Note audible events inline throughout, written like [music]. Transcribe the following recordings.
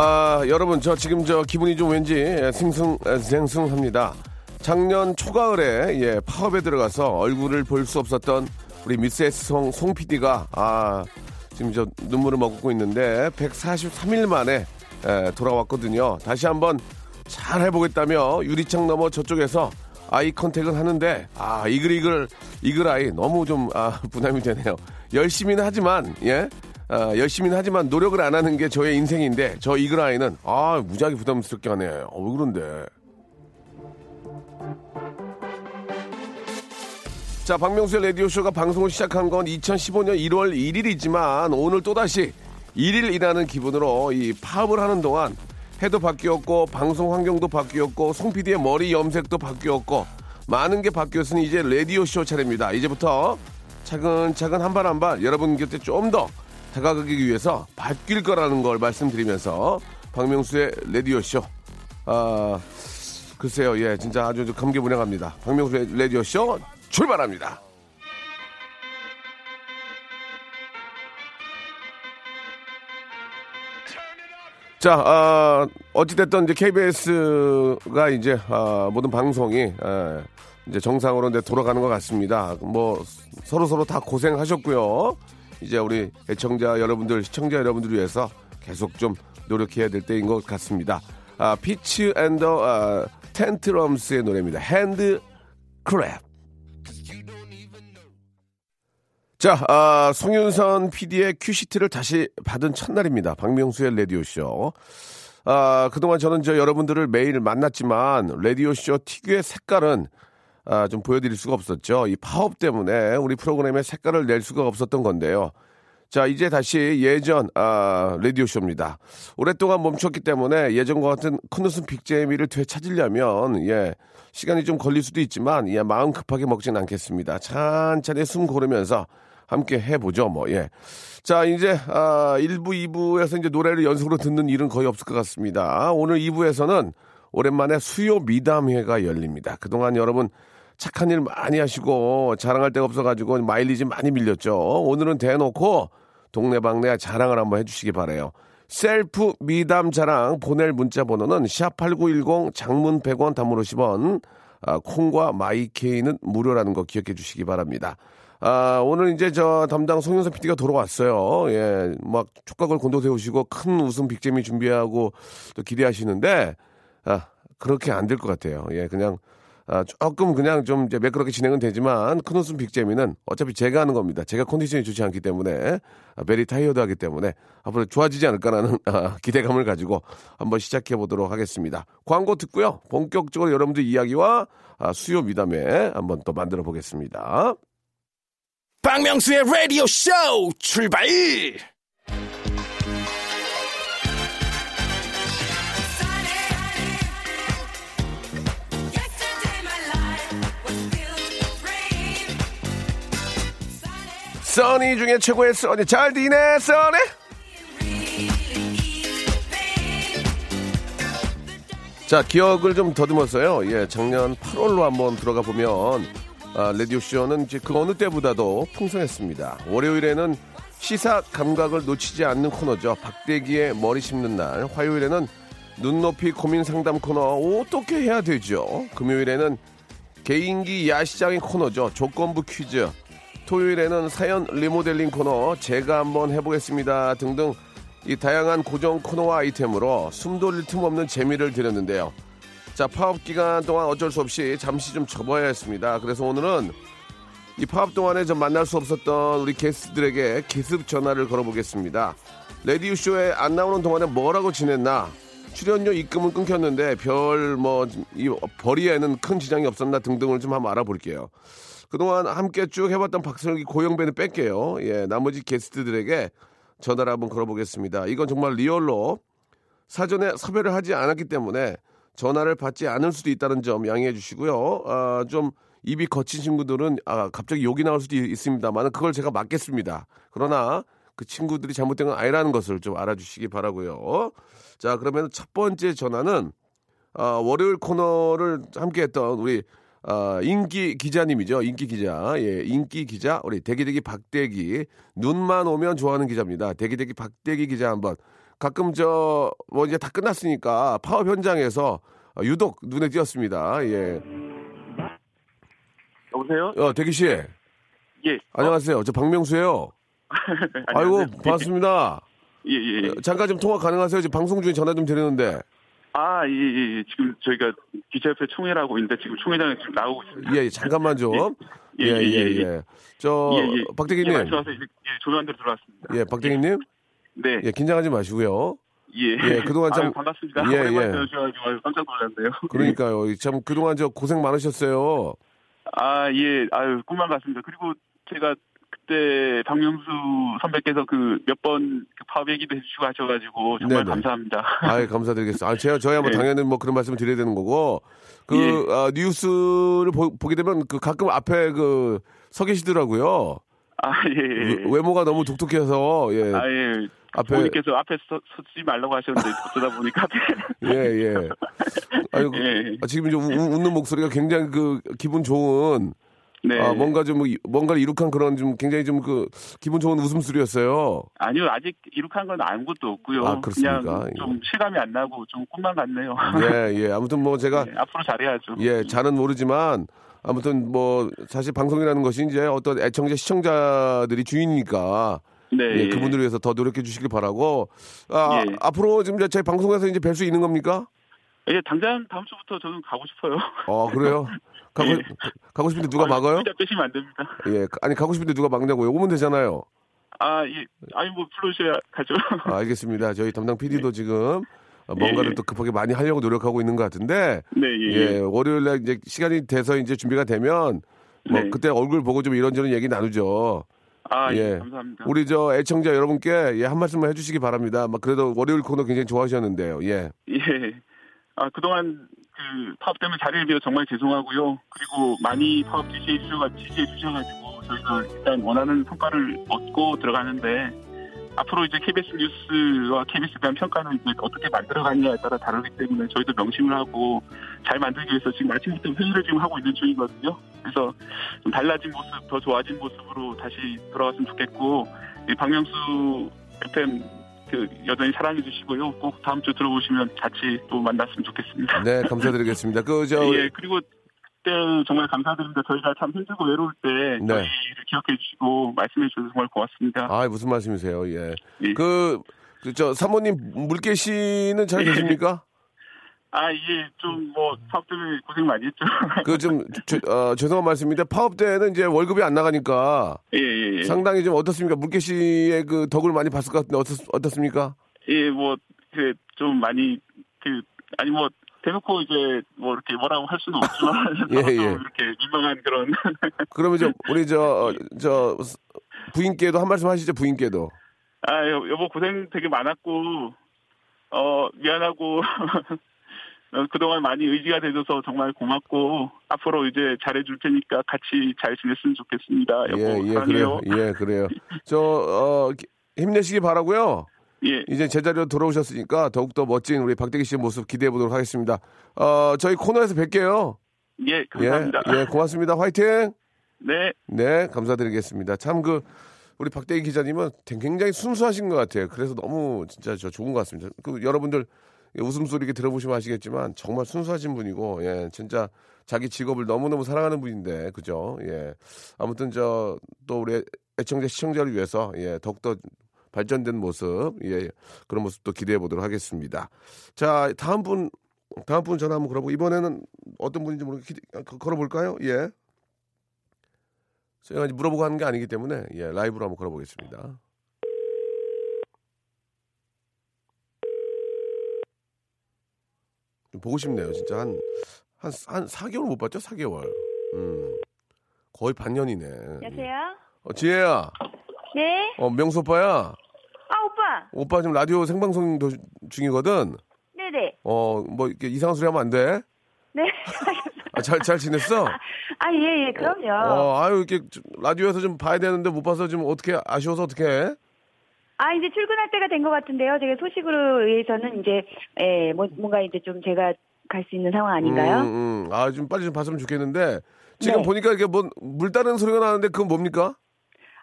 아 여러분 저 지금 저 기분이 좀 왠지 싱숭 생숭합니다 작년 초가을에 예 파업에 들어가서 얼굴을 볼 수 없었던 우리 미세스 송, 송 PD가 아 지금 저 눈물을 머금고 있는데 143일 만에 에, 돌아왔거든요. 다시 한번 잘 해보겠다며 유리창 너머 저쪽에서 아이 컨택을 하는데 아 이글이글 이글아이 너무 좀 아, 부담이 되네요. 열심히는 하지만 예 아, 열심히는 하지만 노력을 안 하는 게 저의 인생인데 저 이글아이는 아 무지하게 부담스럽게 하네. 어, 왜 그런데? 자, 박명수의 라디오쇼가 방송을 시작한 건 2015년 1월 1일이지만 오늘 또다시 1일이라는 기분으로 이 파업을 하는 동안 해도 바뀌었고 방송 환경도 바뀌었고 송 PD의 머리 염색도 바뀌었고 많은 게 바뀌었으니 이제 라디오쇼 차례입니다. 이제부터 차근차근 한 발 한 발 여러분 곁에 좀 더 다가가기 위해서 바뀔 거라는 걸 말씀드리면서 박명수의 라디오쇼 아 글쎄요 예 진짜 아주 감개무량합니다. 박명수의 라디오쇼 출발합니다. 자, 아, 어찌됐든 이제 KBS가 이제, 아, 모든 방송이, 아, 이제 정상으로 이제 돌아가는 것 같습니다. 뭐, 서로 서로 다 고생하셨고요. 이제 우리 애청자 여러분들, 시청자 여러분들 위해서 계속 좀 노력해야 될 때인 것 같습니다. 아, Fitz and the, 아, Tantrums의 노래입니다. HandClap. 자, 아, 송윤선 PD의 큐시트를 다시 받은 첫날입니다. 박명수의 라디오쇼. 아, 그동안 저는 저 여러분들을 매일 만났지만, 라디오쇼 특유의 색깔은 아, 좀 보여드릴 수가 없었죠. 이 파업 때문에 우리 프로그램의 색깔을 낼 수가 없었던 건데요. 자, 이제 다시 예전, 아, 라디오쇼입니다. 오랫동안 멈췄기 때문에 예전과 같은 큰 웃음 빅재미를 되찾으려면, 예, 시간이 좀 걸릴 수도 있지만, 예, 마음 급하게 먹진 않겠습니다. 찬찬히 숨 고르면서 함께 해보죠, 뭐, 예. 자, 이제, 아, 1부, 2부에서 이제 노래를 연속으로 듣는 일은 거의 없을 것 같습니다. 오늘 2부에서는 오랜만에 수요 미담회가 열립니다. 그동안 여러분 착한 일 많이 하시고 자랑할 데가 없어가지고 마일리지 많이 밀렸죠. 오늘은 대놓고 동네방네 자랑을 한번 해주시기 바래요. 셀프 미담 자랑 보낼 문자 번호는 샵8910 장문 100원 단문 50원 아, 콩과 마이케이는 무료라는 거 기억해 주시기 바랍니다. 아, 오늘 이제 저 담당 송윤선 PD가 돌아왔어요. 예, 막 촉각을 곤두세우시고 큰 웃음 빅잼이 준비하고 또 기대하시는데, 아, 그렇게 안 될 것 같아요. 예, 그냥, 아, 조금 그냥 좀 이제 매끄럽게 진행은 되지만 큰 웃음 빅잼이는 어차피 제가 하는 겁니다. 제가 컨디션이 좋지 않기 때문에 아, very tired 하기 때문에 앞으로 좋아지지 않을까라는 아, [laughs] 기대감을 가지고 한번 시작해 보도록 하겠습니다. 광고 듣고요. 본격적으로 여러분들 이야기와 아, 수요 미담에 한번 또 만들어 보겠습니다. 박명수의 라디오 쇼 출발! 써니 중에 최고의 써니. 잘 지내 써니. 자 기억을 좀 더듬었어요. 예 작년 8월로 한번 들어가 보면 아, 라디오쇼는 이제 그 어느 때보다도 풍성했습니다. 월요일에는 시사 감각을 놓치지 않는 코너죠. 박대기의 머리 심는 날. 화요일에는 눈높이 고민 상담 코너. 어떻게 해야 되죠? 금요일에는 개인기 야시장의 코너죠. 조건부 퀴즈 토요일에는 사연 리모델링 코너 제가 한번 해보겠습니다 등등 이 다양한 고정 코너와 아이템으로 숨 돌릴 틈 없는 재미를 드렸는데요. 자 파업 기간 동안 어쩔 수 없이 잠시 좀 접어야 했습니다. 그래서 오늘은 이 파업 동안에 좀 만날 수 없었던 우리 게스트들에게 기습 전화를 걸어보겠습니다. 레디오 쇼에 안 나오는 동안에 뭐라고 지냈나? 출연료 입금은 끊겼는데 별 뭐 이 벌이에는 큰 지장이 없었나 등등을 좀 한번 알아볼게요. 그동안 함께 쭉 해봤던 박슬기 고영배는 뺄게요. 예, 나머지 게스트들에게 전화를 한번 걸어보겠습니다. 이건 정말 리얼로 사전에 섭외를 하지 않았기 때문에 전화를 받지 않을 수도 있다는 점 양해해 주시고요. 아, 좀 입이 거친 친구들은 아, 갑자기 욕이 나올 수도 있습니다만 그걸 제가 막겠습니다. 그러나 그 친구들이 잘못된 건 아니라는 것을 좀 알아주시기 바라고요. 자, 그러면 첫 번째 전화는 아, 월요일 코너를 함께했던 우리 아, 인기 기자님이죠. 인기 기자. 예, 인기 기자. 우리 대기대기 박대기. 눈만 오면 좋아하는 기자입니다. 대기대기 박대기 기자 한번. 가끔 저, 뭐 이제 다 끝났으니까 파업 현장에서 유독 눈에 띄었습니다. 예. 여보세요? 어, 대기 씨. 예. 안녕하세요. 저 박명수예요. [laughs] 아이고. 반갑습니다. 예, 예, 예. 잠깐 좀 통화 가능하세요? 지금 방송 중에 전화 좀 드리는데. 아, 예, 예, 예. 지금 저희가 기자협회 총회라고 있는데 지금 총회장에 지금 나오고 있습니다. 예, 예, 잠깐만 좀. 예, 예, 예, 예. 저, 예, 예. 박대기님. 예, 말씀하세요. 예, 조용한 데로 들어왔습니다. 예, 박대기님. 네. 예, 긴장하지 마시고요. 예. 예, 그동안 참- 아유, 반갑습니다. 예, 예. 아유, 깜짝 놀랐네요. 그러니까요. 참 그동안 저 고생 많으셨어요. 아, 예. 아유, 꿈만 같습니다. 그리고 제가 그때 박명수 선배께서 그 몇 번 파업 얘기도 해주시고 하셔가지고 정말 네네. 감사합니다. [laughs] 아이, 감사드리겠습니다. 아, 제가, 저야 뭐 예. 당연히 뭐 그런 말씀을 드려야 되는 거고, 그, 예. 아, 뉴스를 보, 게 되면 그 가끔 앞에 그 서 계시더라고요. 아, 예, 예. 외- 외모가 너무 독특해서, 예. 아, 예. 앞에- 부모님께서 앞에 서, 서지 말라고 하셨는데 어쩌다 보니까 [laughs] 예, 예. 아유, [laughs] 예. 아, 지금 이제 우- 우- 웃는 목소리가 굉장히 그 기분 좋은, 네. 아, 뭔가 좀, 이- 뭔가를 이룩한 그런 좀 굉장히 좀 그 기분 좋은 웃음소리였어요. 아니요, 아직 이룩한 건 아무것도 없고요. 아, 그렇습니까? 그냥 좀 실감이 안 나고 좀 꿈만 같네요. 예, 예. 아무튼 뭐 제가 네, 앞으로 잘해야죠. 예, 잘은 모르지만 아무튼 뭐 사실 방송이라는 것이 이제 어떤 애청자 시청자들이 주인이니까 네. 예, 예. 그분들을 위해서 더 노력해 주시길 바라고 아, 예. 앞으로 지금 저희 방송에서 이제 뵐 수 있는 겁니까? 예, 당장 다음 주부터 저는 가고 싶어요. 어 그래요? [laughs] 가고 예. 가고 싶은데 누가 막아요? 진짜 빼시면 안 됩니다. 예, 아니 가고 싶은데 누가 막냐고요? 오면 되잖아요. 아, 예. 아니 뭐 불러주셔야 가죠. 아, 알겠습니다. 저희 담당 PD도 지금 어, 뭔가를 예. 또 급하게 많이 하려고 노력하고 있는 것 같은데 네, 예. 예, 월요일 날 이제 시간이 돼서 이제 준비가 되면 뭐 네. 그때 얼굴 보고 좀 이런저런 얘기 나누죠. 아, 예. 예. 감사합니다. 우리 저 애청자 여러분께 예, 한 말씀만 해주시기 바랍니다. 막 그래도 월요일 코너 굉장히 좋아하셨는데요. 예. 예. 아, 그동안 그 파업 때문에 자리를 비워 정말 죄송하고요. 그리고 많이 파업 지지해 주셔가 지지해 주셔가지고 저희가 일단 원하는 성과를 얻고 들어가는데 앞으로 이제 KBS 뉴스와 KBS에 대한 평가는 이제 어떻게 만들어가느냐에 따라 다르기 때문에 저희도 명심을 하고 잘 만들기 위해서 지금 아침부터 회의를 지금 하고 있는 중이거든요. 그래서 좀 달라진 모습, 더 좋아진 모습으로 다시 돌아왔으면 좋겠고 이 박명수 FM 그 여전히 사랑해 주시고요. 꼭 다음 주 들어보시면 같이 또 만났으면 좋겠습니다. 네, 감사드리겠습니다. 그, 저, [laughs] 예, 그리고 그때 정말 감사드립니다. 저희가 참 힘들고 외로울 때 네. 저희를 기억해 주시고 말씀해 주셔서 정말 고맙습니다. 아, 무슨 말씀이세요? 예. 예. 그, 그, 저, 사모님, 물개 씨는 잘 계십니까? 아, 이게 좀뭐 사업 때문에 고생 많이 했죠. [laughs] 그 좀, 죄- 어, 죄송한 말씀인데, 파업 때는 이제 월급이 안 나가니까 예, 예, 예. 상당히 좀 어떻습니까? 물개 씨의 그 덕을 많이 봤을 것 같은데, 어떻, 어떻습니까? 예, 뭐, 그, 좀 많이, 그, 아니 뭐, 대놓고 이제 뭐 이렇게 뭐라고 할 수는 없지만, [laughs] 예, [laughs] 좀 예. 이렇게 민망한 그런. 그러면 저, 우리 저, 어, 저, 부인께도 한 말씀 하시죠, 부인께도. 아, 여, 여보 고생 되게 많았고, 어, 미안하고, 어, 그동안 많이 의지가 돼줘서 정말 고맙고, 앞으로 이제 잘해줄 테니까 같이 잘 지냈으면 좋겠습니다. 예, 예, 사랑해요. 그래요. 예, 그래요. [laughs] 저, 어, 기- 힘내시기 바라고요 예, 이제 제자리로 돌아오셨으니까 더욱더 멋진 우리 박대기 씨의 모습 기대해 보도록 하겠습니다. 어, 저희 코너에서 뵐게요. 예, 예, 감사합니다. 예, 고맙습니다. 화이팅! 네, 네, 감사드리겠습니다. 참 그, 우리 박대기 기자님은 굉장히 순수하신 것 같아요. 그래서 너무 진짜 저 좋은 것 같습니다. 그 여러분들 웃음소리 이렇게 들어보시면 아시겠지만 정말 순수하신 분이고, 예, 진짜 자기 직업을 너무너무 사랑하는 분인데, 그죠? 예. 아무튼 저, 또 우리 애청자, 시청자를 위해서, 예, 더욱더 발전된 모습, 예, 그런 모습도 기대해 보도록 하겠습니다. 자, 다음 분, 다음 분 전화 한번 걸어보고, 이번에는 어떤 분인지 모르겠, 기- 걸어볼까요? 예. 제가 물어보고 하는 게 아니기 때문에 예, 라이브로 한번 걸어보겠습니다. 보고 싶네요. 진짜 한, 한, 한 4개월 못 봤죠? 4개월. 음. 거의 반년이네. 여보세요? 어, 지혜야. 네? 어, 명수 오빠야. 아, 오빠 오빠. 지금 라디오 생방송 도- 중이거든. 네네. 어, 뭐 이렇게 이상한 소리 하면 안 돼. 네. [laughs] 아, 잘, 잘 지냈어? 아, 예, 예, 그럼요. 어, 아유, 이렇게 좀 라디오에서 좀 봐야 되는데 못 봐서 좀 어떻게 아쉬워서 어떻게 해? 아, 이제 출근할 때가 된 것 같은데요. 제가 소식으로 의해서는 이제, 예, 뭐, 뭔가 이제 좀 제가 갈 수 있는 상황 아닌가요? 음, 음. 아, 좀 빨리 좀 봤으면 좋겠는데. 지금 네. 보니까 이게 뭐, 물 따르는 소리가 나는데 그건 뭡니까?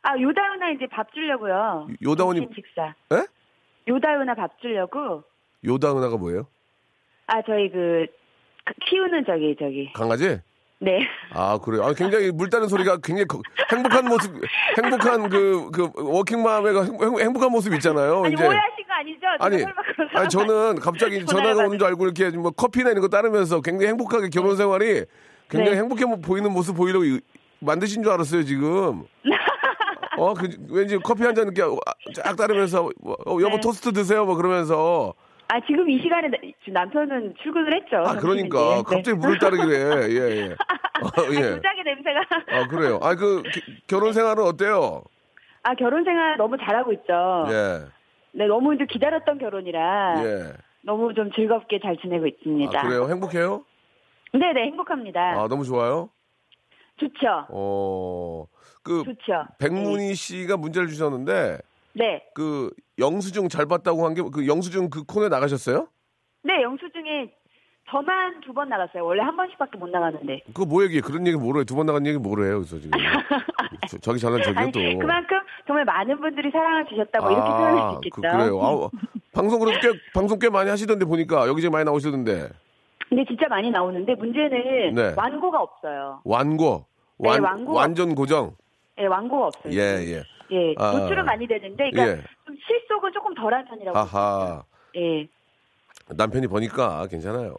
아, 요다은아 이제 밥 주려고요. 요다은이- 식사. 에? 요다은아 밥 주려고. 요다 은하가 뭐예요? 아, 저희 그, 그 키우는 저기, 저기. 강아지? 네. 아, 그래요. 아, 굉장히 물 따르는 소리가 굉장히 거- 행복한 모습, 행복한 그, 그, 워킹맘의 그 행- 행복한 모습 있잖아요. 아니, 이제. 오해하신 거 아니죠? 아니, 아니, 저는 갑자기 전화가 오는 줄 알고 이렇게 뭐 커피나 이런 거 따르면서 굉장히 행복하게 결혼 생활이 굉장히 네. 행복해 보이는 모습 보이려고 이- 만드신 줄 알았어요, 지금. [laughs] 어, 그, 왠지 커피 한 잔 이렇게 쫙 따르면서, 뭐, 어, 여보 네. 토스트 드세요, 뭐 그러면서. 아, 지금 이 시간에 남편은 출근을 했죠. 아, 그러니까. 네. 갑자기 물을 따르기래. 예, 예. 어, [laughs] 아, 예. 도자기 냄새가. 아, 그래요. 아, 그, 기- 결혼 생활은 어때요? 아, 결혼 생활 너무 잘하고 있죠. 예. 네, 너무 이제 기다렸던 결혼이라 예. 너무 좀 즐겁게 잘 지내고 있습니다. 아, 그래요? 행복해요? 네네, 행복합니다. 아, 너무 좋아요? 좋죠. 어, 그, 좋죠. 백문희 씨가 문제를 주셨는데, 네. 그, 영수증 잘 봤다고 한 게, 그 영수증 그 코너에 나가셨어요? 네, 영수증에 저만 두 번 나갔어요. 원래 한 번씩밖에 못 나가는데. 그거 뭐 얘기해? 그런 얘기 해? 두번 나간 얘기 뭐로 해요? 그래서 지금. [laughs] 저, 저기 잘난 저기요 또. 그만큼 정말 많은 분들이 사랑을 주셨다고 이렇게 표현할 수 있겠죠. 그, 그래요. 아, [laughs] 방송 그래도 꽤, 방송 꽤 많이 하시던데 보니까 여기저기 많이 나오시던데. 근데 진짜 많이 나오는데 문제는 네. 완고가 없어요. 완고. 네, 완, 완고가 완전 고정. 예, 완고가 없어요. 예, 예. 예, 아. 노출은 많이 되는데, 그러니까 예. 좀 실속은 조금 덜한 편이라고. 하하. 예. 남편이 보니까 괜찮아요.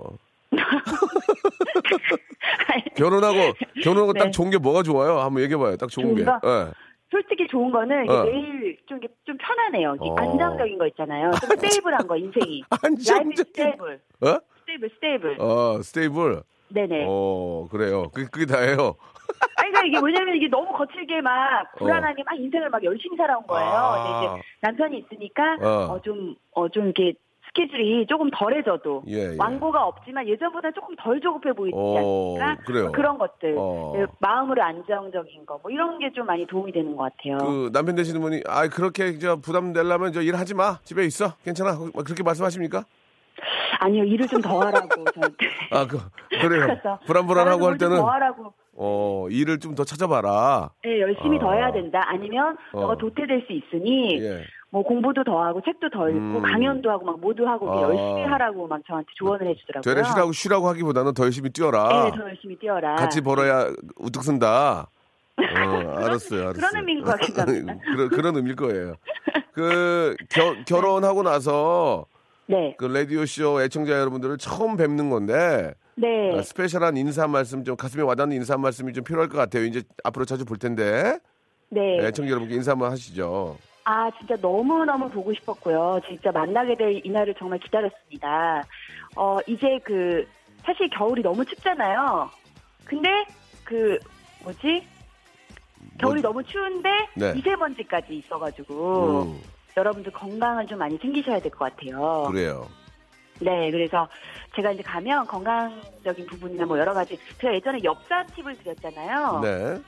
[laughs] 결혼하고, 결혼하고 네. 딱 좋은 게 뭐가 좋아요? 한번 얘기해봐요. 딱 좋은 게. 좋은 거? 예. 솔직히 좋은 거는 이게 어. 매일 좀, 좀 편하네요. 어. 안정적인 거 있잖아요. 좀 stable한 거, 인생이. [laughs] 안정적인 life stable. 어? stable, stable. 어, stable. 네네. 어, 그래요. 그게, 그게 다예요. 아니, 그러니까 이게 뭐냐면 이게 너무 거칠게 막 불안하게 막 인생을 막 열심히 살아온 거예요. 아. 이제 남편이 있으니까 어. 어, 좀, 어, 좀 이렇게 스케줄이 조금 덜해져도 예, 예. 완고가 없지만 예전보다 조금 덜 조급해 보이지 어, 않습니까? 그래요. 그런 것들. 어. 그 마음으로 안정적인 거. 뭐 이런 게 좀 많이 도움이 되는 것 같아요. 그 남편 되시는 분이 아 그렇게 저 부담 내려면 저 일하지 마 집에 있어 괜찮아 막 그렇게 말씀하십니까? 아니요, 일을 좀 더 하라고 저한테. 아그 그래요 불안불안하고 할 때는 더 하라고. 어 일을 좀 더 찾아봐라 네, 열심히 어. 더 해야 된다. 아니면 어. 너가 도태될 수 있으니 예 뭐 공부도 더 하고 책도 더 읽고 음. 강연도 하고 막 모두 하고 아. 열심히 하라고 막 저한테 조언을 해주더라고요. 되레 쉬라고 쉬라고 하기보다는 더 열심히 뛰어라 네, 더 열심히 뛰어라. 같이 벌어야 우뚝 쓴다 어 알았어요 [laughs] 알았어요 그런 의미인 것 같기도 합니다. [laughs] 그런 그런 의미일 거예요 그 겨, 결혼하고 나서 네, 그 라디오 쇼 애청자 여러분들을 처음 뵙는 건데 네, 아, 스페셜한 인사 한 말씀 좀 가슴에 와닿는 인사 한 말씀이 좀 필요할 것 같아요. 이제 앞으로 자주 볼 텐데 네. 애청자 여러분께 인사 한번 하시죠. 아, 진짜 너무너무 보고 싶었고요. 진짜 만나게 될 이날을 정말 기다렸습니다. 어, 이제 그, 사실 겨울이 너무 춥잖아요. 근데, 그, 뭐지? 겨울이 뭐지? 너무 추운데, 네. 미세먼지까지 있어가지고, 음, 여러분들 건강을 좀 많이 챙기셔야 될 것 같아요. 그래요. 네, 그래서 제가 이제 가면 건강적인 부분이나 뭐 여러 가지, 제가 예전에 엽사 팁을 드렸잖아요. 네.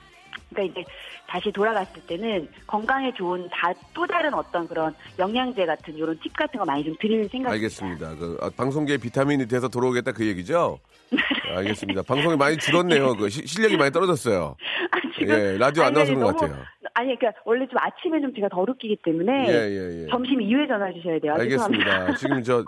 그러니까 이제 다시 돌아갔을 때는 건강에 좋은 다, 또 다른 어떤 그런 영양제 같은 이런 팁 같은 거 많이 좀 드릴 생각입니다. 알겠습니다. 그 아, 방송계에 비타민이 돼서 돌아오겠다 그 얘기죠? [laughs] 알겠습니다. 방송이 많이 줄었네요. 그 시- 실력이 많이 떨어졌어요. [laughs] 아, 지금 예, 라디오 안 나와서 그런 것 같아요. 아니, 그러니까 원래 좀 아침에 좀 제가 더 웃기기 때문에 예, 예, 예. 점심 이후에 전화 주셔야 돼요. 알겠습니다. [laughs] 지금 저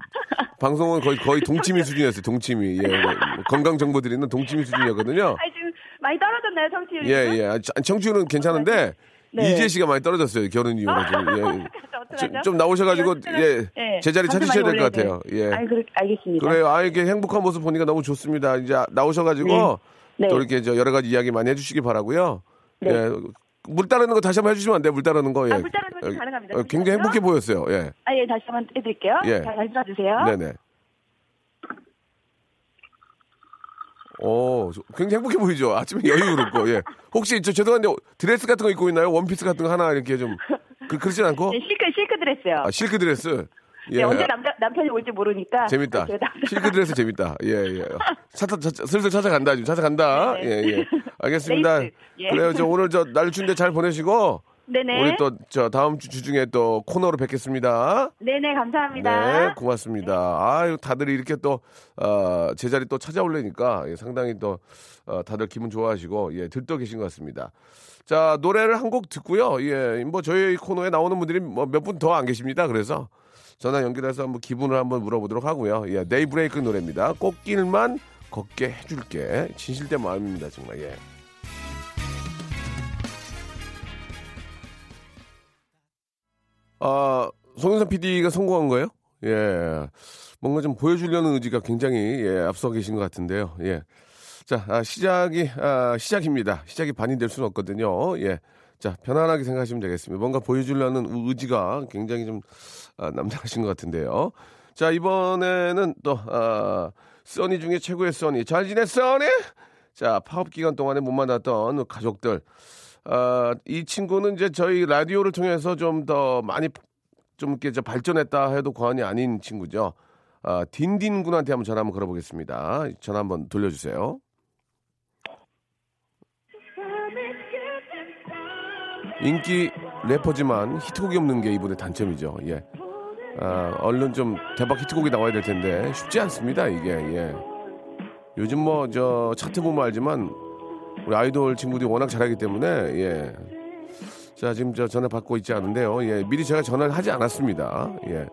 방송은 거의 거의 동치미 수준이었어요. 동치미. 예, 뭐, 건강 정보 드리는 동치미 수준이었거든요. 아니, 많이 떨어졌나요, 청취율이? 예, 예. 아, 청- 청취율은 괜찮은데 네. 이재 씨가 많이 떨어졌어요. 결혼 이후로 지금. 예. [laughs] 좀, 어떡하죠? 좀 나오셔가지고 예, 예. 제자리 찾으셔야 될 것 같아요. 예. 아니, 그래, 알겠습니다. 그래요. 아 이렇게 행복한 모습 보니까 너무 좋습니다. 이제 나오셔가지고 네. 또 이렇게 저 여러 가지 이야기 많이 해주시기 바라고요. 네. 예. 물 따르는 거 다시 한번 해주시면 안 돼요? 물 따르는 거. 예. 아, 물 따르는 거 어, 가능합니다. 어, 굉장히 그렇죠? 행복해 보였어요. 예. 아, 예, 다시 한번 해드릴게요. 예. 자, 다시 들어주세요. 네네. 오, 저- 굉장히 행복해 보이죠? 아침에 여유롭고, 예. 혹시, 저, 죄송한데, 드레스 같은 거 입고 있나요? 원피스 같은 거 하나 이렇게 좀. 그, 그렇진 않고? 네, 실크 실크 드레스요. 아, 실크 드레스. 예. 네, 언제 남자, 남편이 올지 모르니까. 재밌다. 남자- 실크 드레스 재밌다. 예, 예. 찾아, 찾아, 슬슬 찾아간다. 지금 찾아간다. 네. 예, 예. 알겠습니다. 예. 그래요. 저 오늘 저 날 추운데 잘 보내시고. 네네. 우리 또 저 다음 주 주 중에 또 코너로 뵙겠습니다. 네네, 감사합니다. 네, 고맙습니다. 아유, 다들 이렇게 또, 어, 제자리 또 찾아올래니까 예, 상당히 또, 어, 다들 기분 좋아하시고, 예, 들떠 계신 것 같습니다. 자, 노래를 한 곡 듣고요. 예, 뭐 저희 코너에 나오는 분들이 뭐 몇 분 더 안 계십니다. 그래서 전화 연결해서 한번 기분을 한번 물어보도록 하고요. 예, 데이브레이크 노래입니다. 꽃길만 걷게 해줄게. 진실된 마음입니다, 정말. 예. 아, 송윤선 PD가 성공한 거예요? 예. 뭔가 좀 보여주려는 의지가 굉장히 예, 앞서 계신 것 같은데요. 예. 자, 아, 시작이, 아, 시작입니다. 시작이 반이 될 수는 없거든요. 예. 자, 편안하게 생각하시면 되겠습니다. 뭔가 보여주려는 의지가 굉장히 좀, 아, 남다르신 것 같은데요. 자, 이번에는 또, 아, 써니 중에 최고의 써니. 잘 지냈어, 써니? 자, 파업 기간 동안에 못 만났던 가족들. 아, 이 친구는 이제 저희 라디오를 통해서 좀 더 많이 좀 이렇게 저 발전했다 해도 과언이 아닌 친구죠. 아, 딘딘 군한테 한번 전화 한번 걸어보겠습니다. 전화 한번 돌려주세요. 인기 래퍼지만 히트곡이 없는 게 이분의 단점이죠. 예. 아, 얼른 좀 대박 히트곡이 나와야 될 텐데 쉽지 않습니다. 이게 예. 요즘 뭐 저 차트 보면 알지만 우리 아이돌 친구들이 워낙 잘하기 때문에 예. 자 지금 저 전화 받고 있지 않은데요. 예. 미리 제가 전화를 하지 않았습니다. 예.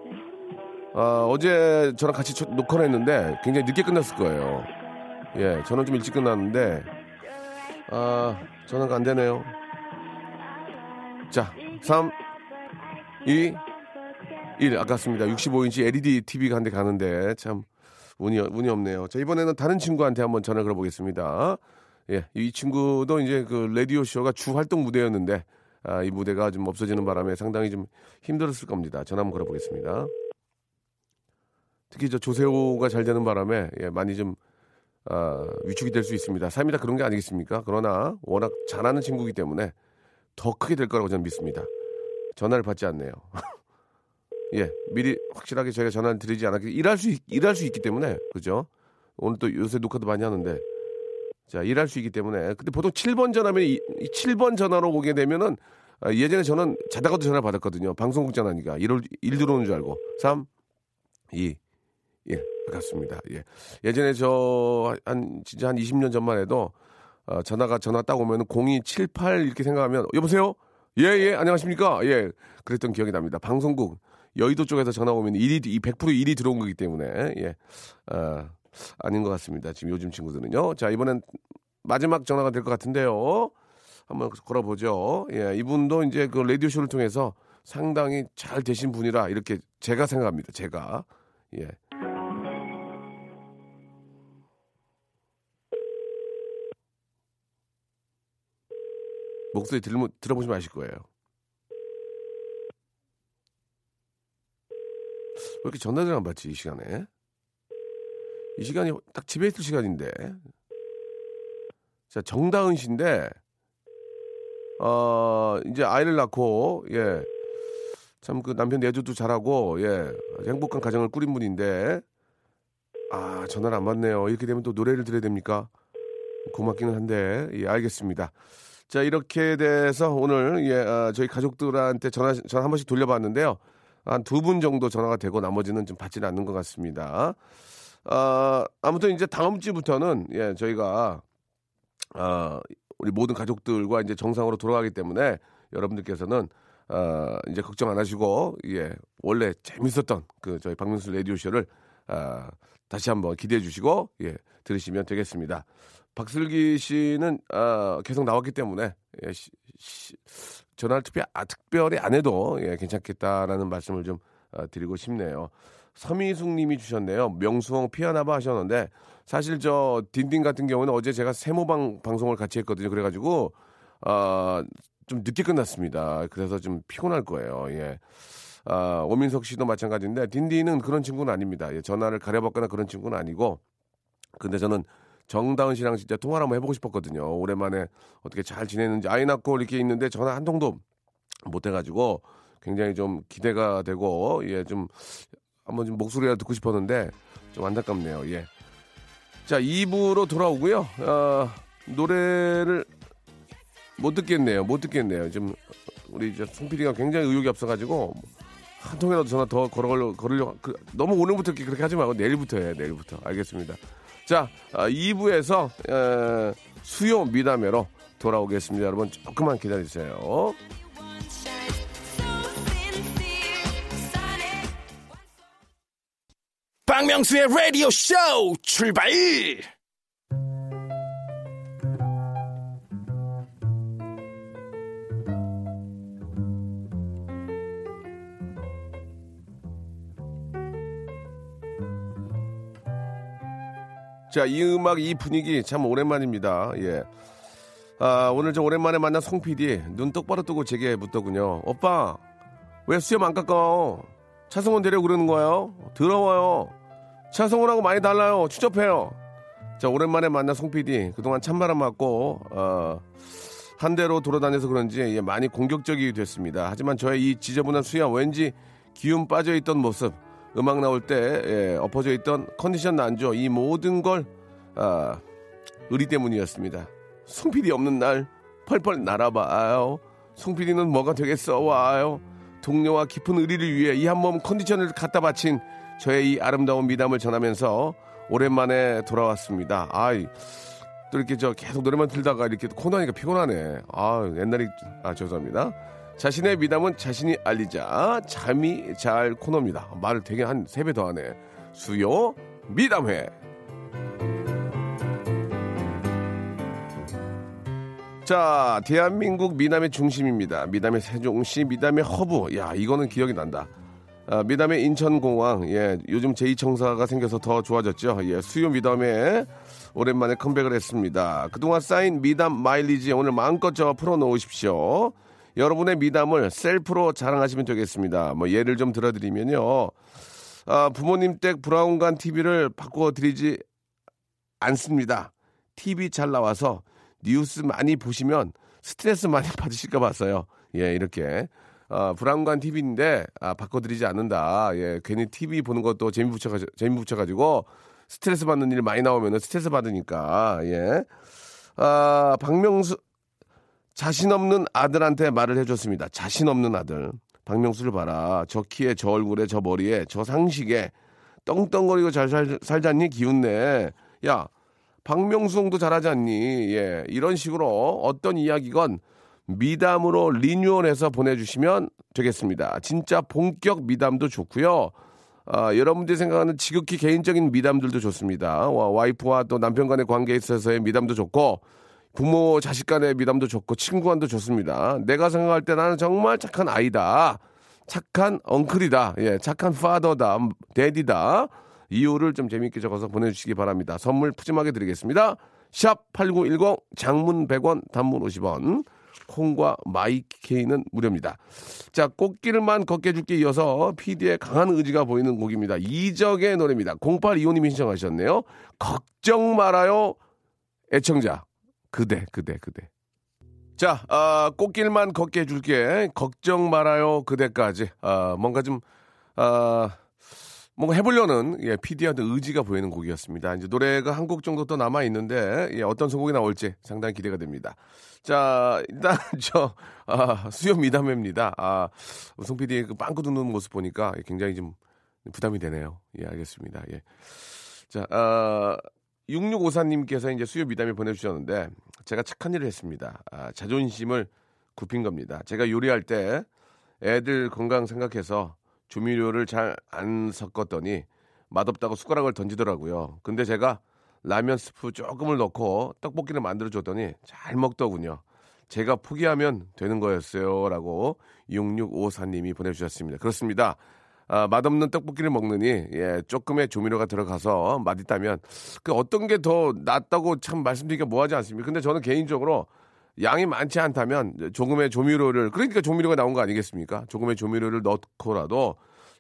아, 어제 저랑 같이 초- 녹화를 했는데 굉장히 늦게 끝났을 거예요. 예, 저는 좀 일찍 끝났는데 아, 전화가 안 되네요. 자, 3, 2, 1 아깝습니다. 65인치 LED TV가 한 대 가는데 참 운이 운이 없네요. 자, 이번에는 다른 친구한테 한번 전화 걸어보겠습니다. 예, 이 친구도 이제 그 라디오 쇼가 주 활동 무대였는데 아, 이 무대가 좀 없어지는 바람에 상당히 좀 힘들었을 겁니다. 전화 한번 걸어보겠습니다. 특히 저 조세호가 잘 되는 바람에 예, 많이 좀 아, 위축이 될 수 있습니다. 삶이 다 그런 게 아니겠습니까? 그러나 워낙 잘하는 친구이기 때문에 더 크게 될 거라고 저는 믿습니다. 전화를 받지 않네요. [laughs] 예, 미리 확실하게 저희가 전화를 드리지 않았기 일할 수 있- 일할 수 있기 때문에 그죠? 오늘 또 요새 녹화도 많이 하는데 자 일할 수 있기 때문에 근데 보통 7번 전화면 이, 이 7번 전화로 오게 되면은 아, 예전에 저는 자다가도 전화 받았거든요. 방송국 전화니까 일, 올- 일 들어오는 줄 알고 3, 2, 1 아깝습니다. 예. 예전에 저 한 진짜 한 20년 전만 해도 어, 전화가 전화 딱 오면 0278 이렇게 생각하면 여보세요? 예, 예, 안녕하십니까? 예, 그랬던 기억이 납니다. 방송국 여의도 쪽에서 전화 오면 일이 이100% 일이 들어온 거기 때문에 예, 아, 아닌 것 같습니다. 지금 요즘 친구들은요. 자 이번엔 마지막 전화가 될 것 같은데요. 한번 걸어보죠. 예, 이분도 이제 그 라디오 쇼를 통해서 상당히 잘 되신 분이라 이렇게 제가 생각합니다. 제가 예. 목소리 들으면, 들어보시면 아실 거예요. 왜 이렇게 전화를 안 받지, 이 시간에? 이 시간이 딱 집에 있을 시간인데. 자, 정다은 씨인데, 어, 이제 아이를 낳고, 예. 참 그 남편 내조도 잘하고, 예. 행복한 가정을 꾸린 분인데, 아, 전화를 안 받네요. 이렇게 되면 또 노래를 들어야 됩니까? 고맙기는 한데, 예, 알겠습니다. 자, 이렇게 돼서 오늘, 예, 아, 저희 가족들한테 전화, 전화 한 번씩 돌려봤는데요. 한 두 분 정도 전화가 되고 나머지는 좀 받지는 않는 것 같습니다. 아, 아무튼 이제 다음 주부터는, 예, 저희가, 아, 우리 모든 가족들과 이제 정상으로 돌아가기 때문에 여러분들께서는 아, 이제 걱정 안 하시고 예 원래 재밌었던 그 저희 박명수 라디오 쇼를 아, 다시 한번 기대해 주시고 예 들으시면 되겠습니다. 박슬기 씨는 아, 계속 나왔기 때문에 예, 시- 시- 전화를 특별, 아, 특별히 안 해도 예, 괜찮겠다라는 말씀을 좀 아, 드리고 싶네요. 서미숙 님이 주셨네요. 명수홍 피아나바 하셨는데 사실 저 딘딘 같은 경우는 어제 제가 세모방 방송을 같이 했거든요. 그래가지고 아, 좀 늦게 끝났습니다. 그래서 좀 피곤할 거예요. 예. 아, 오민석 씨도 마찬가지인데 딘딘은 그런 친구는 아닙니다. 예, 전화를 가려받거나 그런 친구는 아니고 근데 저는 정다은 씨랑 진짜 통화를 한번 해보고 싶었거든요. 오랜만에 어떻게 잘 지내는지 아이 낳고 이렇게 있는데 전화 한 통도 못 해가지고 굉장히 좀 기대가 되고 예 좀 한번 좀 목소리가 듣고 싶었는데 좀 안타깝네요. 예. 자 2부로 돌아오고요. 어, 노래를 못 듣겠네요. 못 듣겠네요. 지금 우리 송 PD가 굉장히 의욕이 없어가지고 한 통이라도 전화 더 걸으려고, 걸으려고 그, 너무 오늘부터 그렇게 하지 말고 내일부터 해 내일부터 알겠습니다. 자 아, 2부에서 에, 수요 미담회로 돌아오겠습니다. 여러분 조금만 기다리세요. 박명수의 라디오 쇼 출발! 자, 이 음악, 이 분위기 참 오랜만입니다. 예. 아, 오늘 좀 오랜만에 만난 송 PD. 눈 똑바로 뜨고 제게 묻더군요. 오빠, 왜 수염 안 깎아? 차성원 데려 그러는 거예요? 더러워요. 차성원하고 많이 달라요. 추접해요. 자, 오랜만에 만난 송 PD. 그동안 찬바람 맞고, 어, 한 대로 돌아다녀서 그런지 예, 많이 공격적이 됐습니다. 하지만 저의 이 지저분한 수염 왠지 기운 빠져있던 모습, 음악 나올 때 예, 엎어져 있던 컨디션 난조 이 모든 걸 아, 의리 때문이었습니다. 송PD 없는 날 펄펄 날아봐요. 송PD는 뭐가 되겠어 와요. 동료와 깊은 의리를 위해 이 한 몸 컨디션을 갖다 바친 저의 이 아름다운 미담을 전하면서 오랜만에 돌아왔습니다. 아이 또 이렇게 저 계속 노래만 틀다가 이렇게 코너니까 피곤하네. 아 옛날에 아 죄송합니다. 자신의 미담은 자신이 알리자 자미자알 코너입니다. 말을 되게 한 세 배 더 하네. 수요 미담회. 자, 대한민국 미담의 중심입니다. 미담의 세종시, 미담의 허브. 야, 이거는 기억이 난다. 아, 미담의 인천공항. 예, 요즘 제2청사가 생겨서 더 좋아졌죠. 예, 수요 미담에 오랜만에 컴백을 했습니다. 그동안 쌓인 미담 마일리지 오늘 마음껏 저 풀어놓으십시오. 여러분의 미담을 셀프로 자랑하시면 되겠습니다. 뭐 예를 좀 들어드리면요. 아, 부모님 댁 브라운관 TV를 바꿔드리지 않습니다. TV 잘 나와서 뉴스 많이 보시면 스트레스 많이 [laughs] 받으실까 봤어요. 예, 이렇게. 아, 브라운관 TV인데, 아, 바꿔드리지 않는다. 예, 괜히 TV 보는 것도 재미 붙여가지고, 재미 붙여가지고, 스트레스 받는 일 많이 나오면 스트레스 받으니까, 예. 아, 박명수, 자신 없는 아들한테 말을 해줬습니다. 자신 없는 아들. 박명수를 봐라. 저 키에, 저 얼굴에, 저 머리에, 저 상식에, 떵떵거리고 잘 살, 살잖니? 기운내. 야, 박명수도 잘하지 않니? 예, 이런 식으로 어떤 이야기건 미담으로 리뉴얼해서 보내주시면 되겠습니다. 진짜 본격 미담도 좋고요. 아, 여러분들이 생각하는 지극히 개인적인 미담들도 좋습니다. 와, 와이프와 또 남편 간의 관계에 있어서의 미담도 좋고, 부모 자식 간의 미담도 좋고, 친구 간도 좋습니다. 내가 생각할 때 나는 정말 착한 아이다. 착한 엉클이다. 예, 착한 파더다. 데디다. 이유를 좀 재미있게 적어서 보내주시기 바랍니다. 선물 푸짐하게 드리겠습니다. 샵 8910 장문 100원 단문 50원 콩과 마이케이는 무료입니다. 자 꽃길만 걷게 해줄게 이어서 PD의 강한 의지가 보이는 곡입니다. 이적의 노래입니다. 0825님이 신청하셨네요. 걱정 말아요 애청자 그대 그대 그대 자 아, 꽃길만 걷게 해줄게 걱정 말아요 그대까지 아, 뭔가 좀 아, 뭔가 해보려는 예, PD한테 의지가 보이는 곡이었습니다. 이제 노래가 한 곡 정도 또 남아 있는데 예, 어떤 선곡이 나올지 상당히 기대가 됩니다. 자 일단 [laughs] 저 아, 수염 미담회입니다. 아, 송 PD의 그 빵꾸 듣는 모습 보니까 굉장히 좀 부담이 되네요. 예, 알겠습니다. 예. 자, 아, 6654님께서 이제 수요 미담을 보내주셨는데 제가 착한 일을 했습니다. 아, 자존심을 굽힌 겁니다. 제가 요리할 때 애들 건강 생각해서 조미료를 잘 안 섞었더니 맛없다고 숟가락을 던지더라고요. 근데 제가 라면 스프 조금을 넣고 떡볶이를 만들어 줬더니 잘 먹더군요. 제가 포기하면 되는 거였어요. 라고 6654님이 보내주셨습니다. 그렇습니다. 아, 맛없는 떡볶이를 먹느니 예, 조금의 조미료가 들어가서 맛있다면 그 어떤 게 더 낫다고 참 말씀드리기가 뭐하지 않습니까? 근데 저는 개인적으로 양이 많지 않다면 조금의 조미료를 그러니까 조미료가 나온 거 아니겠습니까? 조금의 조미료를 넣고라도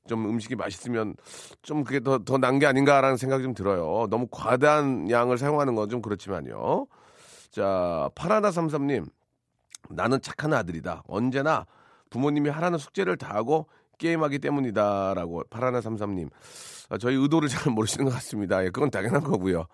좀 음식이 맛있으면 좀 그게 더 더 난 게 아닌가라는 생각이 좀 들어요. 너무 과다한 양을 사용하는 건 좀 그렇지만요. 자, 파라나 삼삼님 나는 착한 아들이다. 언제나 부모님이 하라는 숙제를 다 하고 게임하기 때문이다라고 파라나 삼삼님 아, 저희 의도를 잘 모르시는 것 같습니다. 예, 그건 당연한 거고요.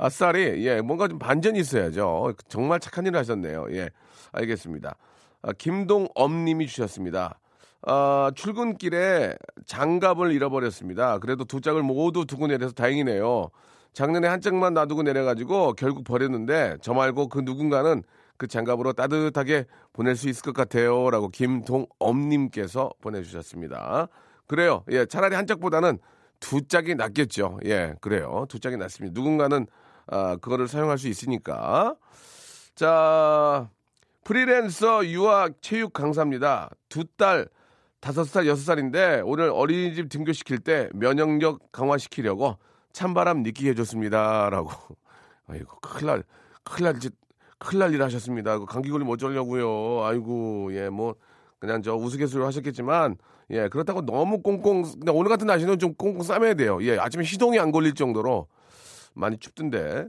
아싸리 예 뭔가 좀 반전이 있어야죠. 정말 착한 일을 하셨네요. 예 알겠습니다. 아, 김동엄님이 주셨습니다. 아, 출근길에 장갑을 잃어버렸습니다. 그래도 두 짝을 모두 두고 내려서 다행이네요. 작년에 한 짝만 놔두고 내려가지고 결국 버렸는데 저 말고 그 누군가는 그 장갑으로 따뜻하게 보낼 수 있을 것 같아요. 라고 김동엄님께서 보내주셨습니다. 그래요. 예, 차라리 한 짝보다는 두 짝이 낫겠죠. 예, 그래요. 두 짝이 낫습니다. 누군가는, 아, 그거를 사용할 수 있으니까. 자, 프리랜서 유아 체육 강사입니다. 두 딸, 다섯 살, 여섯 살인데 오늘 어린이집 등교시킬 때 면역력 강화시키려고 찬바람 느끼게 해줬습니다. 라고. 아이고, 큰일 날, 큰일 날, 짓, 큰일 날일 하셨습니다. 그 감기 걸리면 어쩌려고요. 아이고, 예, 뭐, 그냥 저 우스갯소리로 하셨겠지만, 예, 그렇다고 너무 꽁꽁, 오늘 같은 날씨는 좀 꽁꽁 싸매야 돼요. 예, 아침에 시동이 안 걸릴 정도로 많이 춥던데.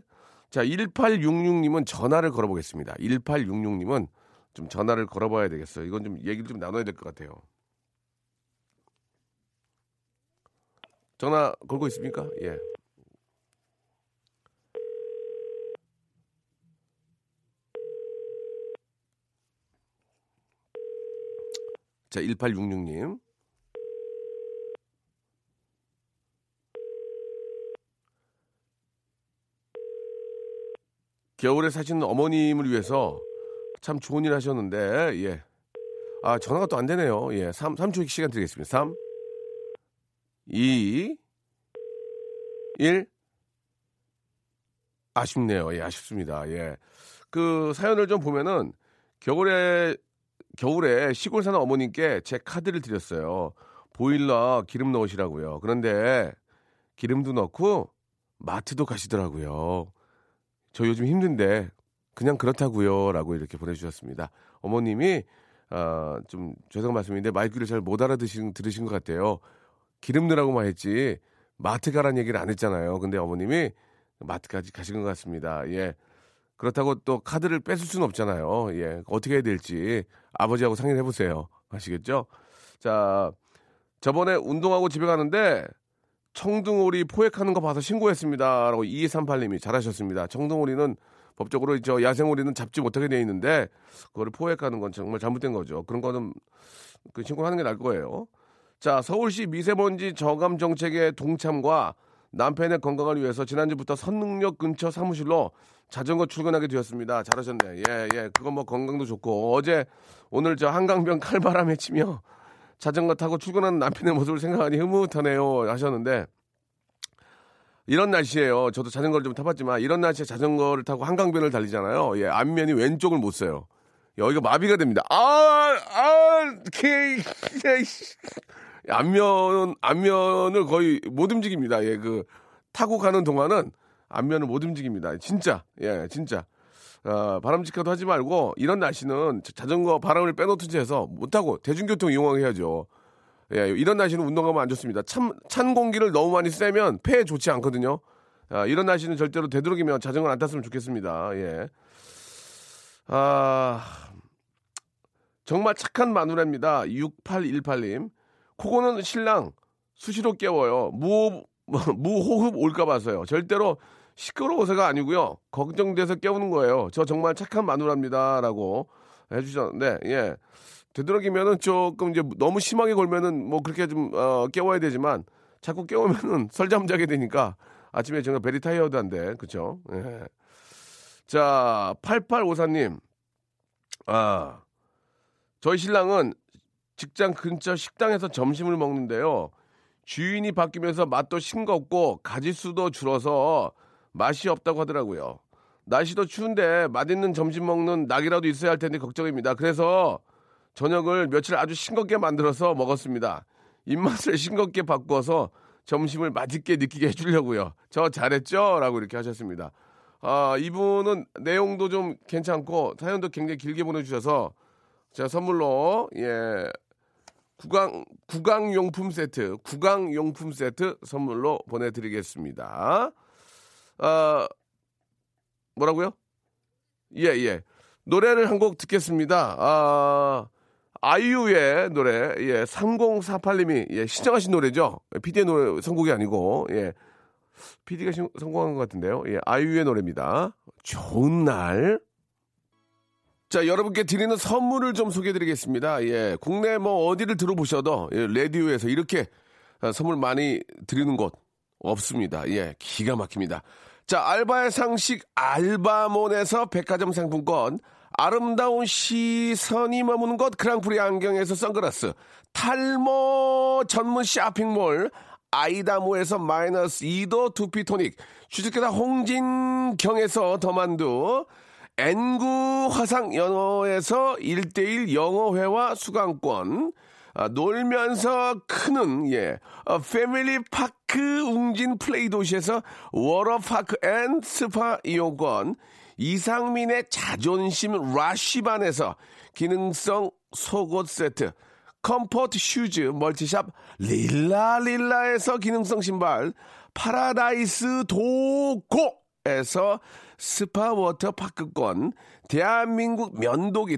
자, 1866님은 전화를 걸어보겠습니다. 1866님은 좀 전화를 걸어봐야 되겠어요. 이건 좀 얘기를 좀 나눠야 될 것 같아요. 전화 걸고 있습니까? 예. 자, 1866님. 겨울에 사시는 어머님을 위해서 참 좋은 일 하셨는데, 예. 아, 전화가 또 안 되네요. 예. 3, 3초 시간 드리겠습니다. 3, 2, 1. 아쉽네요. 예, 아쉽습니다. 예. 그 사연을 좀 보면은 겨울에 겨울에 시골 사는 어머님께 제 카드를 드렸어요. 보일러 기름 넣으시라고요. 그런데 기름도 넣고 마트도 가시더라고요. 저 요즘 힘든데 그냥 그렇다고요. 라고 이렇게 보내주셨습니다. 어머님이 어, 좀 죄송한 말씀인데 말귀를 잘 못 알아들으신 들으신 것 같아요. 기름 넣으라고만 했지 마트 가란 얘기를 안 했잖아요. 근데 어머님이 마트까지 가신 것 같습니다. 예. 그렇다고 또 카드를 뺏을 수는 없잖아요. 예. 어떻게 해야 될지 아버지하고 상의를 해보세요. 아시겠죠? 자, 저번에 운동하고 집에 가는데 청둥오리 포획하는 거 봐서 신고했습니다. 라고 2238님이 잘하셨습니다. 청둥오리는 법적으로 저 야생오리는 잡지 못하게 돼 있는데 그거를 포획하는 건 정말 잘못된 거죠. 그런 거는 그 신고하는 게 나을 거예요. 자, 서울시 미세먼지 저감 정책의 동참과 남편의 건강을 위해서 지난주부터 선능력 근처 사무실로 자전거 출근하게 되었습니다. 잘하셨네. 예, 예. 그건 뭐 건강도 좋고 어제 오늘 저 한강변 [laughs] 칼바람에 치며 자전거 타고 출근하는 남편의 모습을 생각하니 흐뭇하네요 하셨는데 이런 날씨에요. 저도 자전거를 좀 타봤지만 이런 날씨에 자전거를 타고 한강변을 달리잖아요. 예, 앞면이 왼쪽을 못 써요. 여기가 마비가 됩니다. 아, 아, 케이, 앞면 앞면을 거의 못 움직입니다. 예, 그 타고 가는 동안은 앞면을 못 움직입니다. 진짜, 예, 진짜. 어, 바람직하도 하지 말고 이런 날씨는 자전거 바람을 빼놓든 지 해서 못하고 대중교통 이용하게 해야죠. 예, 이런 날씨는 운동하면 안 좋습니다. 참, 찬 공기를 너무 많이 쐬면 폐에 좋지 않거든요. 아, 이런 날씨는 절대로 되도록이면 자전거 안 탔으면 좋겠습니다. 예. 아, 정말 착한 마누라입니다. 6818님. 코고는 신랑 수시로 깨워요. 무, [laughs] 무호흡 올까 봐서요. 절대로 시끄러워서가 아니고요. 걱정돼서 깨우는 거예요. 저 정말 착한 마누라입니다. 라고 해주셨는데, 예. 되도록이면은 조금 이제 너무 심하게 걸면은 뭐 그렇게 좀, 어, 깨워야 되지만 자꾸 깨우면은 [laughs] 설잠 자게 되니까 아침에 제가 베리 타이어드한데, 그쵸? 예. 자, 8854님. 아, 저희 신랑은 직장 근처 식당에서 점심을 먹는데요. 주인이 바뀌면서 맛도 싱겁고 가짓수도 줄어서 맛이 없다고 하더라고요. 날씨도 추운데 맛있는 점심 먹는 낙이라도 있어야 할 텐데 걱정입니다. 그래서 저녁을 며칠 아주 싱겁게 만들어서 먹었습니다. 입맛을 [laughs] 싱겁게 바꿔서 점심을 맛있게 느끼게 해주려고요. 저 잘했죠? 라고 이렇게 하셨습니다. 아, 이분은 내용도 좀 괜찮고 사연도 굉장히 길게 보내주셔서 제가 선물로, 예, 구강, 구강용품 세트, 구강용품 세트 선물로 보내드리겠습니다. 아, 뭐라고요? 예, 예. 노래를 한 곡 듣겠습니다. 아, 아이유의 노래, 예, 3048님이, 예, 신청하신 노래죠. PD의 노래, 선곡이 아니고, 예. PD가 선곡한 것 같은데요. 예, 아이유의 노래입니다. 좋은 날. 자, 여러분께 드리는 선물을 좀 소개해 드리겠습니다. 예, 국내 뭐 어디를 들어보셔도, 예, 라디오에서 이렇게 아, 선물 많이 드리는 곳 없습니다. 예, 기가 막힙니다. 자, 알바의 상식 알바몬에서 백화점 상품권, 아름다운 시선이 머무는 곳 그랑프리 안경에서 선글라스, 탈모 전문 쇼핑몰, 아이다모에서 마이너스 2도 두피토닉, 주식회사 홍진경에서 더만두, N구 화상 연어에서 1대1 영어회화 수강권, 아, 놀면서 크는 예 어, family park 웅진 플레이 도시에서 워터파크 and 스파 이용권 이상민의 자존심 라쉬반에서 기능성 속옷 세트 comfort shoes multishop 릴라릴라에서 기능성 신발 파라다이스 도고에서 스파 워터파크권 대한민국 면도기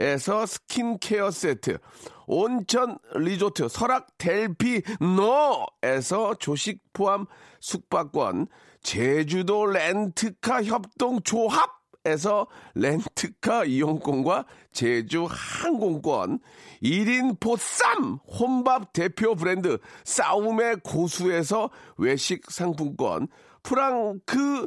에서 스킨케어 세트 온천 리조트 설악 델피노에서 조식 포함 숙박권, 제주도 렌트카 협동 조합 에서 렌트카 이용권과 제주 항공권, 1인 보쌈 혼밥 대표 브랜드 싸움의 고수에서 외식 상품권, 프랑크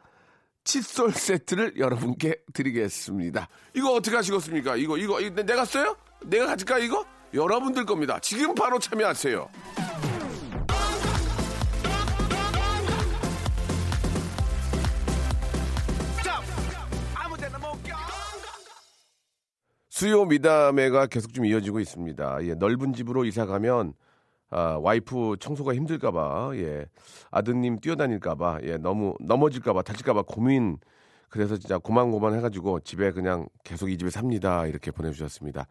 칫솔 세트를 여러분께 드리겠습니다. 이거 어떻게 하시겠습니까? 이거 이거, 이거 내가 써요? 내가 가질까 이거? 여러분들 겁니다. 지금 바로 참여하세요. 수요 미담회가 계속 좀 이어지고 있습니다. 예, 넓은 집으로 이사 가면 아, 와이프 청소가 힘들까봐, 예, 아드님 뛰어다닐까봐, 예, 너무 넘어질까봐, 다칠까봐 고민. 그래서 진짜 고만고만 해가지고 집에 그냥 계속 이 집에 삽니다. 이렇게 보내주셨습니다.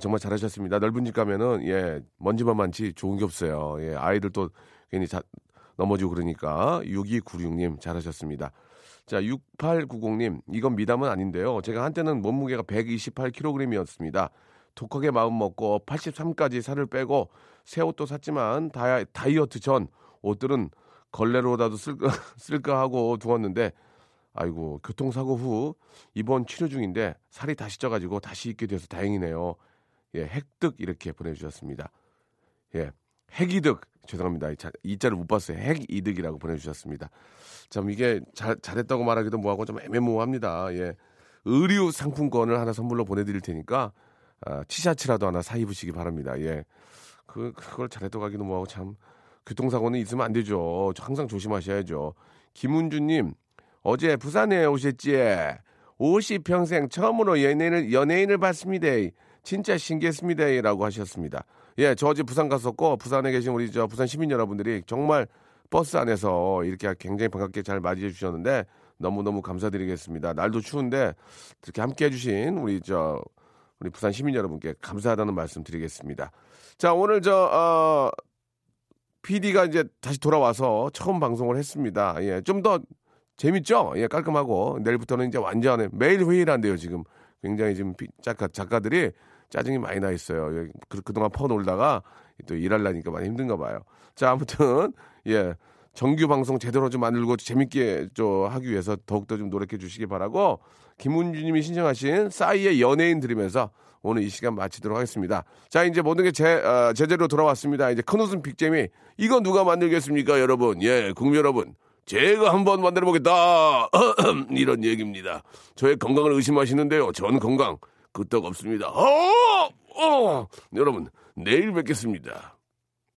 정말 잘하셨습니다. 넓은 집 가면은 예 먼지만 많지 좋은 게 없어요. 예 아이들 또 괜히 자, 넘어지고 그러니까 6296님 잘하셨습니다. 자 6890님 이건 미담은 아닌데요. 제가 한때는 몸무게가 128kg이었습니다. 독하게 마음 먹고 83까지 살을 빼고 새 옷도 샀지만 다이, 다이어트 전 옷들은 걸레로라도 쓸까, [laughs] 쓸까 하고 두었는데 아이고 교통사고 후 입원 치료 중인데 살이 다시 쪄가지고 다시 입게 돼서 다행이네요. 예, 핵득 이렇게 보내주셨습니다. 예, 핵이득 죄송합니다. 이 자를 못 봤어요. 핵이득이라고 보내주셨습니다. 참 이게 잘 잘했다고 말하기도 뭐하고 좀 애매모호합니다. 예, 의류 상품권을 하나 선물로 보내드릴 테니까 아, 티셔츠라도 하나 사 입으시기 바랍니다. 예, 그 그걸 잘했다고 하기도 뭐하고 참 교통사고는 있으면 안 되죠. 항상 조심하셔야죠. 김은주님 어제 부산에 오셨지? 50평생 처음으로 연예인을 연예인을 봤습니다. 진짜 신기했습니다. 라고 하셨습니다. 예, 저 어제 부산 갔었고, 부산에 계신 우리 저 부산 시민 여러분들이 정말 버스 안에서 이렇게 굉장히 반갑게 잘 맞이해 주셨는데, 너무너무 감사드리겠습니다. 날도 추운데, 이렇게 함께 해주신 우리 저, 우리 부산 시민 여러분께 감사하다는 말씀 드리겠습니다. 자, 오늘 저, 어, PD가 이제 다시 돌아와서 처음 방송을 했습니다. 예, 좀 더 재밌죠? 예, 깔끔하고 내일부터는 이제 완전히 매일 회의를 한대요. 지금 굉장히 지금 피- 작가 작가들이 짜증이 많이 나 있어요. 예, 그, 그동안 퍼 놀다가 또 일하려니까 많이 힘든가 봐요. 자, 아무튼 예. 정규 방송 제대로 좀 만들고 재밌게 좀 하기 위해서 더욱더 좀 노력해 주시기 바라고 김훈주님이 신청하신 싸이의 연예인 들으면서 오늘 이 시간 마치도록 하겠습니다. 자 이제 모든 게 제, 어, 제대로 돌아왔습니다. 이제 큰 웃음 빅잼이 이거 누가 만들겠습니까 여러분? 예 국민 여러분 제가 한번 만들어 보겠다 [clears throat] 이런 얘기입니다. 저의 건강을 의심하시는데요. 전 건강 끄떡 없습니다. 어, 어. 여러분 내일 뵙겠습니다.